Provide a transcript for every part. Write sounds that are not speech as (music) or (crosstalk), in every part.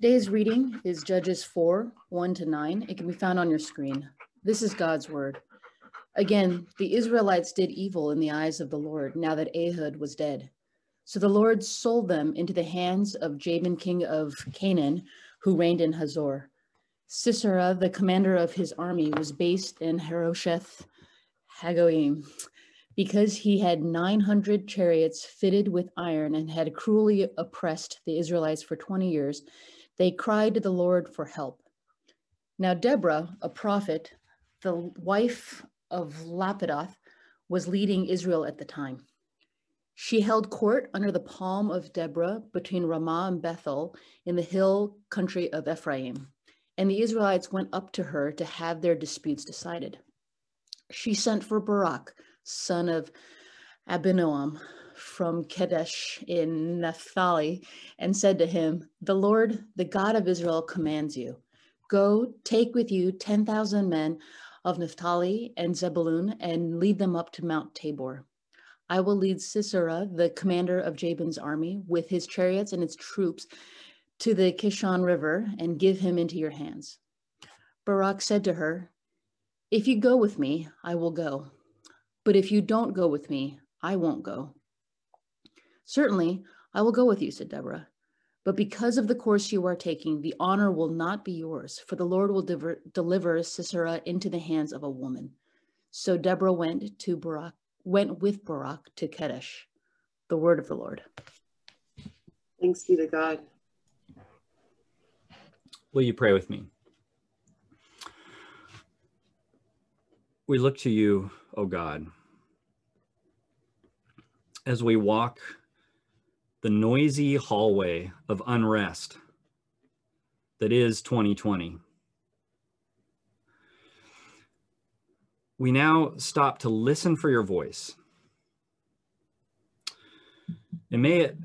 Today's reading is Judges 4 1 to 9. It can be found on your screen. This is God's word. Again, the Israelites did evil in the eyes of the Lord now that Ehud was dead. So the Lord sold them into the hands of Jabin, king of Canaan, who reigned in Hazor. Sisera, the commander of his army, was based in Harosheth Hagoyim because he had 900 chariots fitted with iron and had cruelly oppressed the Israelites for 20 years. They cried to the Lord for help. Now, Deborah, a prophet, the wife of Lapidoth, was leading Israel at the time. She held court under the palm of Deborah between Ramah and Bethel in the hill country of Ephraim, and the Israelites went up to her to have their disputes decided. She sent for Barak, son of Abinoam, from Kadesh in Naphtali and said to him, The Lord, the God of Israel, commands you Go, take with you 10,000 men of Naphtali and Zebulun and lead them up to Mount Tabor. I will lead Sisera, the commander of Jabin's army, with his chariots and its troops to the Kishon River and give him into your hands. Barak said to her, If you go with me, I will go. But if you don't go with me, I won't go. Certainly, I will go with you, said Deborah. But because of the course you are taking, the honor will not be yours, for the Lord will deliver, deliver Sisera into the hands of a woman. So Deborah went to Barak, went with Barak to Kadesh. The word of the Lord. Thanks be to God. Will you pray with me? We look to you, O God, as we walk the noisy hallway of unrest that is 2020. We now stop to listen for your voice. And may it,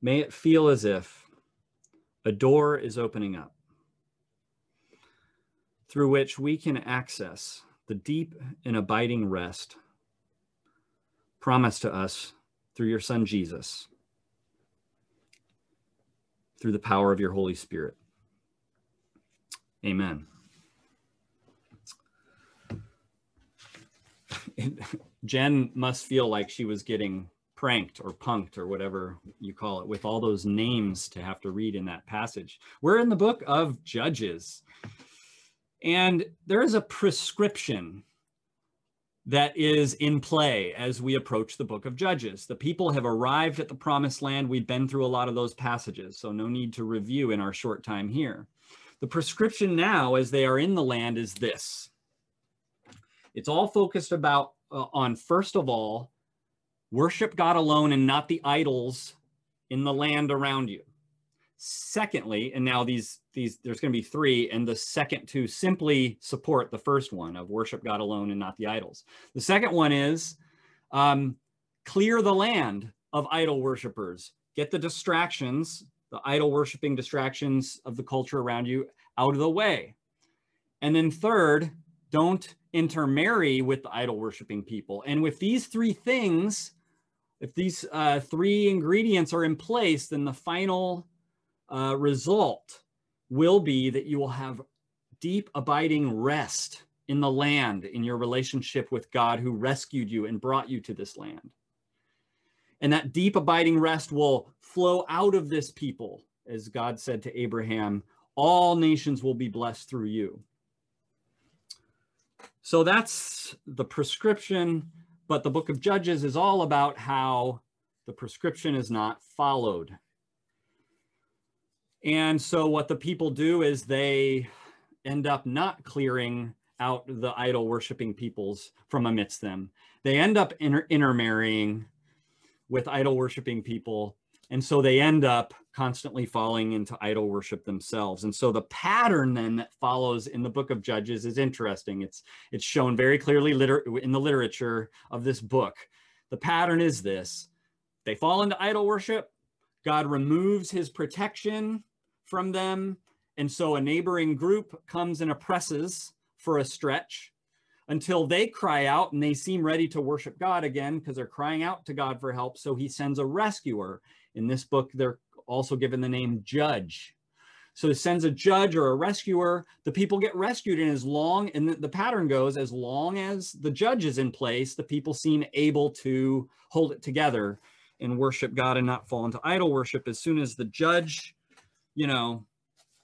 may it feel as if a door is opening up through which we can access the deep and abiding rest promised to us through your son Jesus through the power of your Holy Spirit. Amen. (laughs) Jen must feel like she was getting pranked or punked or whatever you call it with all those names to have to read in that passage. We're in the book of Judges. And there is a prescription that is in play as we approach the book of Judges. The people have arrived at the promised land. We've been through a lot of those passages, so no need to review in our short time here. The prescription now, as they are in the land, is this. It's all focused about uh, on, first of all, worship God alone and not the idols in the land around you. Secondly, and now these these there's going to be three, and the second two simply support the first one of worship God alone and not the idols. The second one is um, clear the land of idol worshippers. Get the distractions, the idol worshiping distractions of the culture around you out of the way. And then third, don't intermarry with the idol worshiping people. And with these three things, if these uh, three ingredients are in place, then the final uh, result will be that you will have deep, abiding rest in the land, in your relationship with God who rescued you and brought you to this land. And that deep, abiding rest will flow out of this people, as God said to Abraham, all nations will be blessed through you. So that's the prescription, but the book of Judges is all about how the prescription is not followed. And so what the people do is they end up not clearing out the idol worshiping peoples from amidst them. They end up inter- intermarrying with idol worshiping people. And so they end up constantly falling into idol worship themselves. And so the pattern then that follows in the book of Judges is interesting. It's it's shown very clearly liter- in the literature of this book. The pattern is this. They fall into idol worship. God removes his protection from them. And so a neighboring group comes and oppresses for a stretch until they cry out and they seem ready to worship God again because they're crying out to God for help. So he sends a rescuer. In this book, they're also given the name Judge. So he sends a judge or a rescuer. The people get rescued, and as long and the, pattern goes, as long as the judge is in place, the people seem able to hold it together and worship God and not fall into idol worship. As soon as the judge, you know,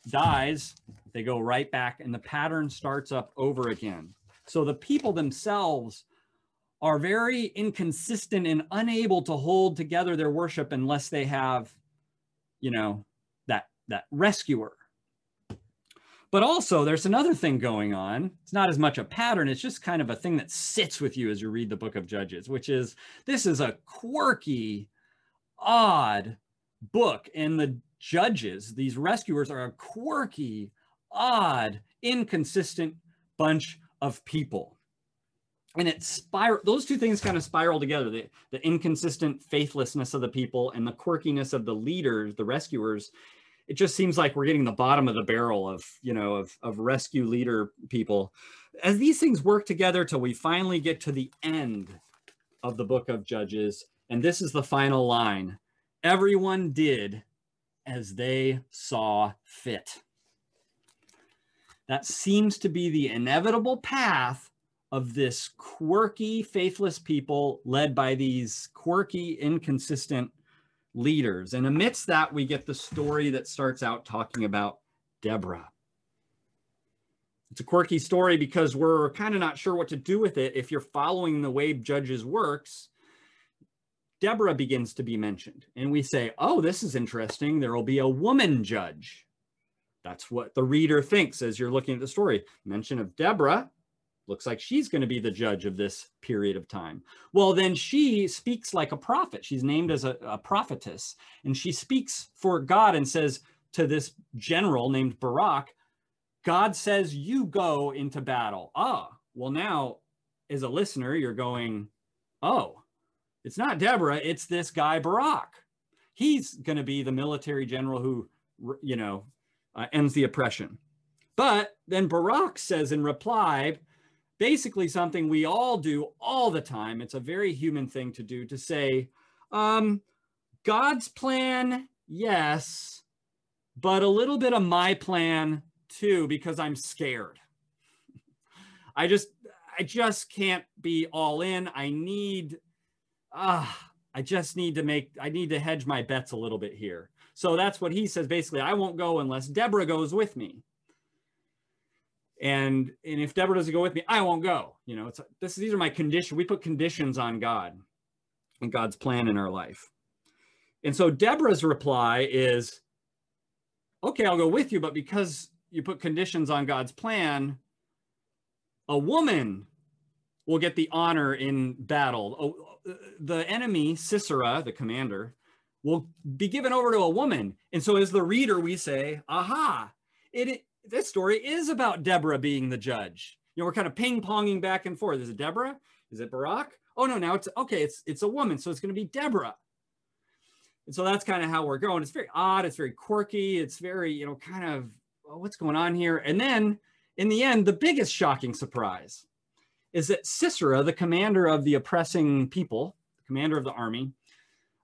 dies, they go right back, and the pattern starts up over again. So the people themselves are very inconsistent and unable to hold together their worship unless they have, you know, that that rescuer. But also there's another thing going on. It's not as much a pattern, it's just kind of a thing that sits with you as you read the book of Judges, which is this is a quirky, odd book and the judges, these rescuers are a quirky, odd, inconsistent bunch of people. And it spiral those two things kind of spiral together the, the inconsistent faithlessness of the people and the quirkiness of the leaders the rescuers. It just seems like we're getting the bottom of the barrel of you know of, of rescue leader people. As these things work together till we finally get to the end of the book of judges and this is the final line. Everyone did as they saw fit that seems to be the inevitable path of this quirky, faithless people led by these quirky, inconsistent leaders. And amidst that, we get the story that starts out talking about Deborah. It's a quirky story because we're kind of not sure what to do with it if you're following the way Judges works. Deborah begins to be mentioned, and we say, Oh, this is interesting. There will be a woman judge. That's what the reader thinks as you're looking at the story. Mention of Deborah, looks like she's going to be the judge of this period of time. Well, then she speaks like a prophet. She's named as a, a, prophetess, and she speaks for God and says to this general named Barak, God says, You go into battle. Ah, well, now as a listener, you're going, Oh, it's not Deborah, it's this guy Barak. He's going to be the military general who, you know, uh, ends the oppression. But then Barak says in reply, basically something we all do all the time. It's a very human thing to do to say, um, God's plan, yes, but a little bit of my plan too, because I'm scared. (laughs) I just, I just can't be all in. I need, ah, I just need to make, I need to hedge my bets a little bit here. So that's what he says. Basically, I won't go unless Deborah goes with me and and if deborah doesn't go with me i won't go you know it's this these are my conditions we put conditions on god and god's plan in our life and so deborah's reply is okay i'll go with you but because you put conditions on god's plan a woman will get the honor in battle oh, the enemy sisera the commander will be given over to a woman and so as the reader we say aha it this story is about Deborah being the judge. You know, we're kind of ping ponging back and forth. Is it Deborah? Is it Barak? Oh no, now it's okay. It's it's a woman, so it's going to be Deborah. And so that's kind of how we're going. It's very odd. It's very quirky. It's very you know kind of what's going on here. And then in the end, the biggest shocking surprise is that Sisera, the commander of the oppressing people, the commander of the army,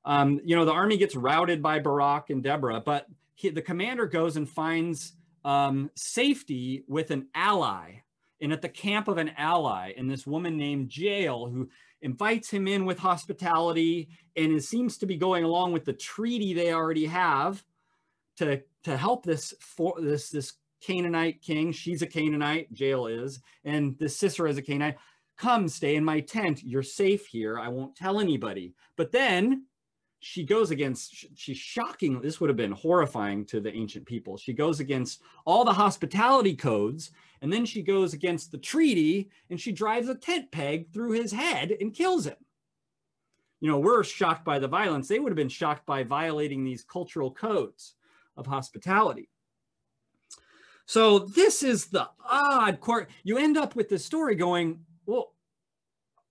um, you know, the army gets routed by Barak and Deborah, but he, the commander goes and finds um, safety with an ally. And at the camp of an ally and this woman named Jael who invites him in with hospitality and it seems to be going along with the treaty they already have to to help this for this this Canaanite king. She's a Canaanite. Jael is. And this Sisera is a Canaanite. Come stay in my tent. You're safe here. I won't tell anybody. But then she goes against she's shocking. This would have been horrifying to the ancient people. She goes against all the hospitality codes and then she goes against the treaty and she drives a tent peg through his head and kills him. You know we're shocked by the violence. They would have been shocked by violating these cultural codes of hospitality so this is the odd court you end up with the story going well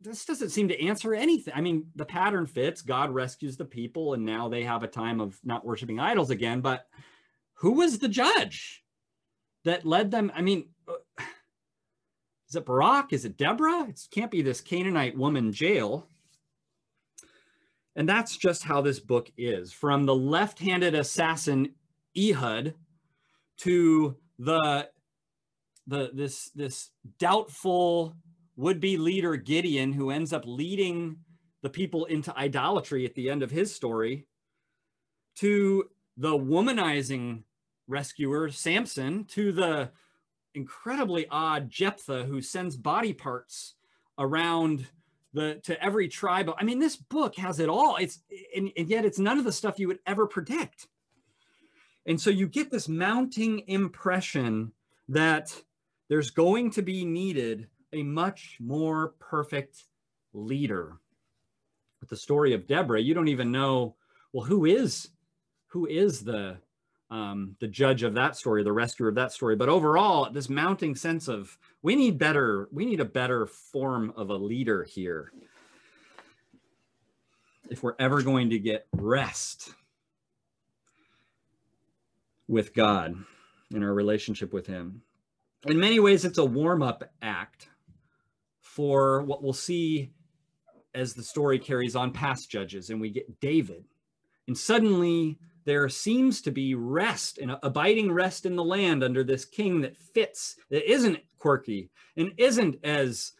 this doesn't seem to answer anything. I mean, the pattern fits. God rescues the people, and now they have a time of not worshiping idols again. But who was the judge that led them? I mean, uh, is it Barak? Is it Deborah? It can't be this Canaanite woman Jael. And that's just how this book is. From the left handed assassin Ehud to the the this this doubtful would-be leader Gideon who ends up leading the people into idolatry at the end of his story to the womanizing rescuer Samson to the incredibly odd Jephthah who sends body parts around the to every tribe. I mean, this book has it all. It's and, and yet it's none of the stuff you would ever predict. And so you get this mounting impression that there's going to be needed a much more perfect leader. With the story of Deborah, you don't even know, well, who is who is the um, the judge of that story, the rescuer of that story. But overall, this mounting sense of we need better, we need a better form of a leader here. If we're ever going to get rest with God in our relationship with Him. In many ways, it's a warm up act for what we'll see as the story carries on past judges and we get David. And suddenly, there seems to be rest and abiding rest in the land under this king that fits, that isn't quirky and isn't as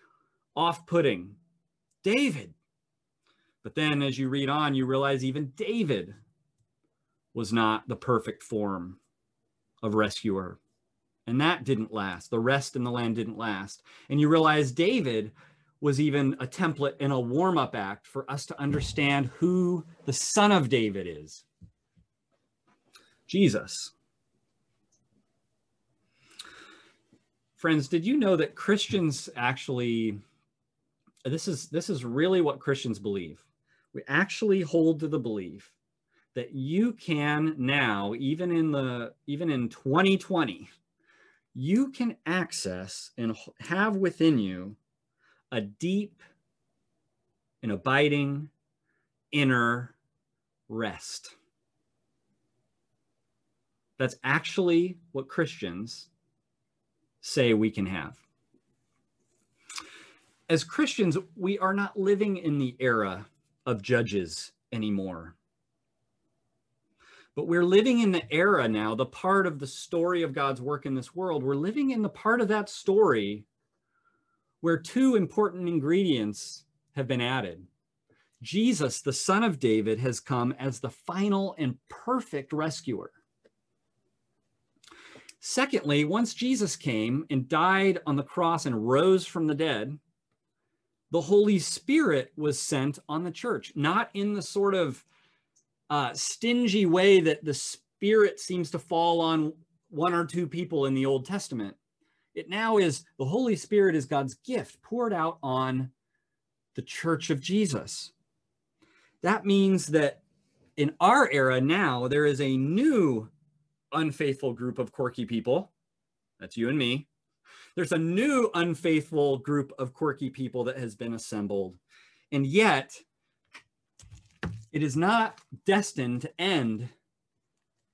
off putting. David. But then as you read on, you realize even David was not the perfect form of rescuer. And that didn't last. The rest in the land didn't last. And you realize David was even a template and a warm up act for us to understand who the son of David is. Jesus. Friends, did you know that Christians actually this is this is really what Christians believe. We actually hold to the belief that you can now even in the even in 2020 you can access and have within you a deep and abiding inner rest. That's actually what Christians say we can have. As Christians, we are not living in the era of judges anymore. But we're living in the era now, the part of the story of God's work in this world. We're living in the part of that story where two important ingredients have been added. Jesus, the son of David, has come as the final and perfect rescuer. Secondly, once Jesus came and died on the cross and rose from the dead, the Holy Spirit was sent on the church, not in the sort of uh, stingy way that the Spirit seems to fall on one or two people in the Old Testament. It now is the Holy Spirit is God's gift poured out on the church of Jesus. That means that in our era now, there is a new unfaithful group of quirky people. That's you and me. There's a new unfaithful group of quirky people that has been assembled. And yet, it is not destined to end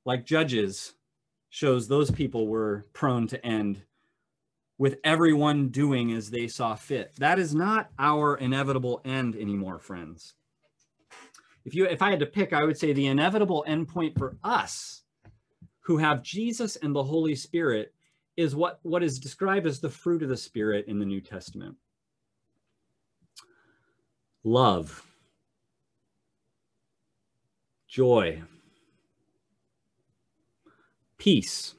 like Judges shows those people were prone to end with everyone doing as they saw fit. That is not our inevitable end anymore, friends. If you if I had to pick, I would say the inevitable endpoint for us who have Jesus and the Holy Spirit is what, what is described as the fruit of the Spirit in the New Testament. Love, joy, peace,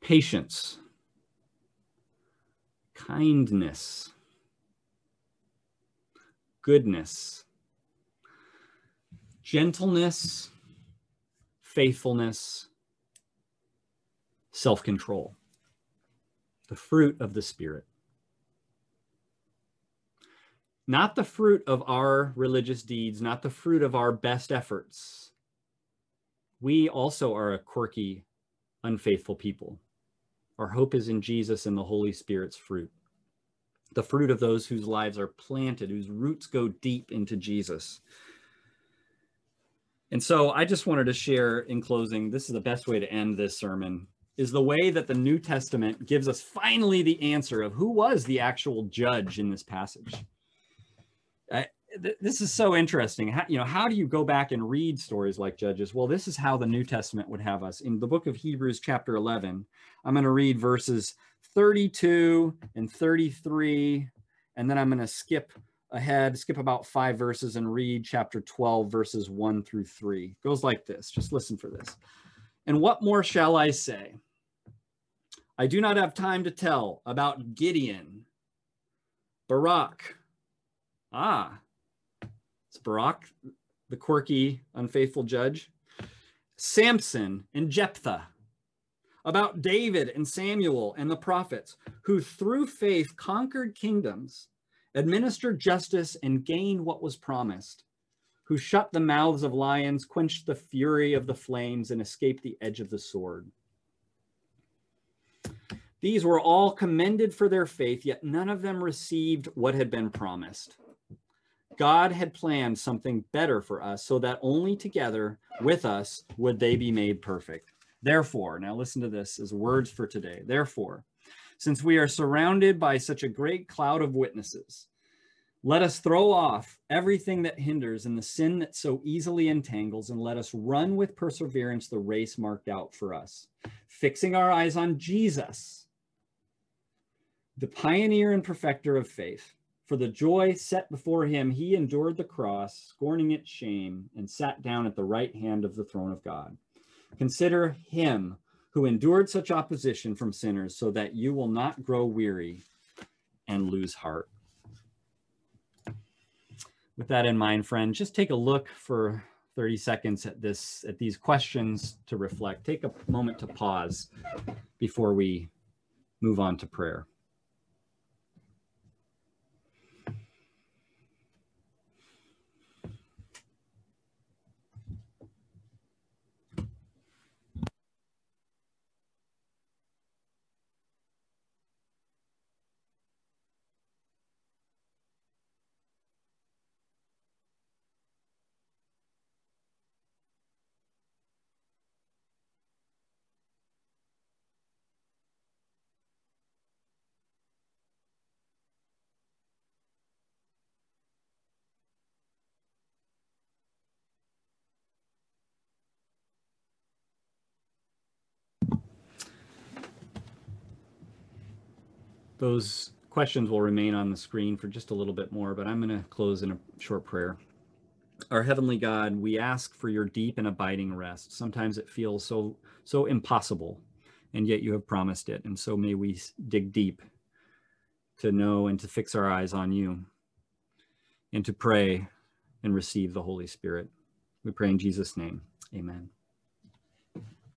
patience, kindness, goodness, gentleness, faithfulness, self control, the fruit of the Spirit. Not the fruit of our religious deeds, not the fruit of our best efforts. We also are a quirky, unfaithful people. Our hope is in Jesus and the Holy Spirit's fruit, the fruit of those whose lives are planted, whose roots go deep into Jesus. And so I just wanted to share in closing, this is the best way to end this sermon, is the way that the New Testament gives us finally the answer of who was the actual judge in this passage. Th- this is so interesting. How, you know, how do you go back and read stories like Judges? Well, this is how the New Testament would have us. In the book of Hebrews, chapter 11, I'm going to read verses 32 and 33, and then I'm going to skip ahead, skip about five verses, and read chapter 12, verses 1 through 3. It goes like this. Just listen for this. And what more shall I say? I do not have time to tell about Gideon, Barak. Ah, it's Barak, the quirky, unfaithful judge. Samson and Jephthah. About David and Samuel and the prophets, who through faith conquered kingdoms, administered justice, and gained what was promised, who shut the mouths of lions, quenched the fury of the flames, and escaped the edge of the sword. These were all commended for their faith, yet none of them received what had been promised. God had planned something better for us so that only together with us would they be made perfect. Therefore, now listen to this as words for today. Therefore, since we are surrounded by such a great cloud of witnesses, let us throw off everything that hinders and the sin that so easily entangles, and let us run with perseverance the race marked out for us, fixing our eyes on Jesus, the pioneer and perfecter of faith. For the joy set before him, he endured the cross, scorning its shame, and sat down at the right hand of the throne of God. Consider him who endured such opposition from sinners, so that you will not grow weary and lose heart. With that in mind, friend, just take a look for 30 seconds at this at these questions to reflect. Take a moment to pause before we move on to prayer. Those questions will remain on the screen for just a little bit more, but I'm going to close in a short prayer. Our heavenly God, we ask for your deep and abiding rest. Sometimes it feels so so impossible, and yet you have promised it. And so may we dig deep to know and to fix our eyes on you and to pray and receive the Holy Spirit. We pray in Jesus' name. Amen.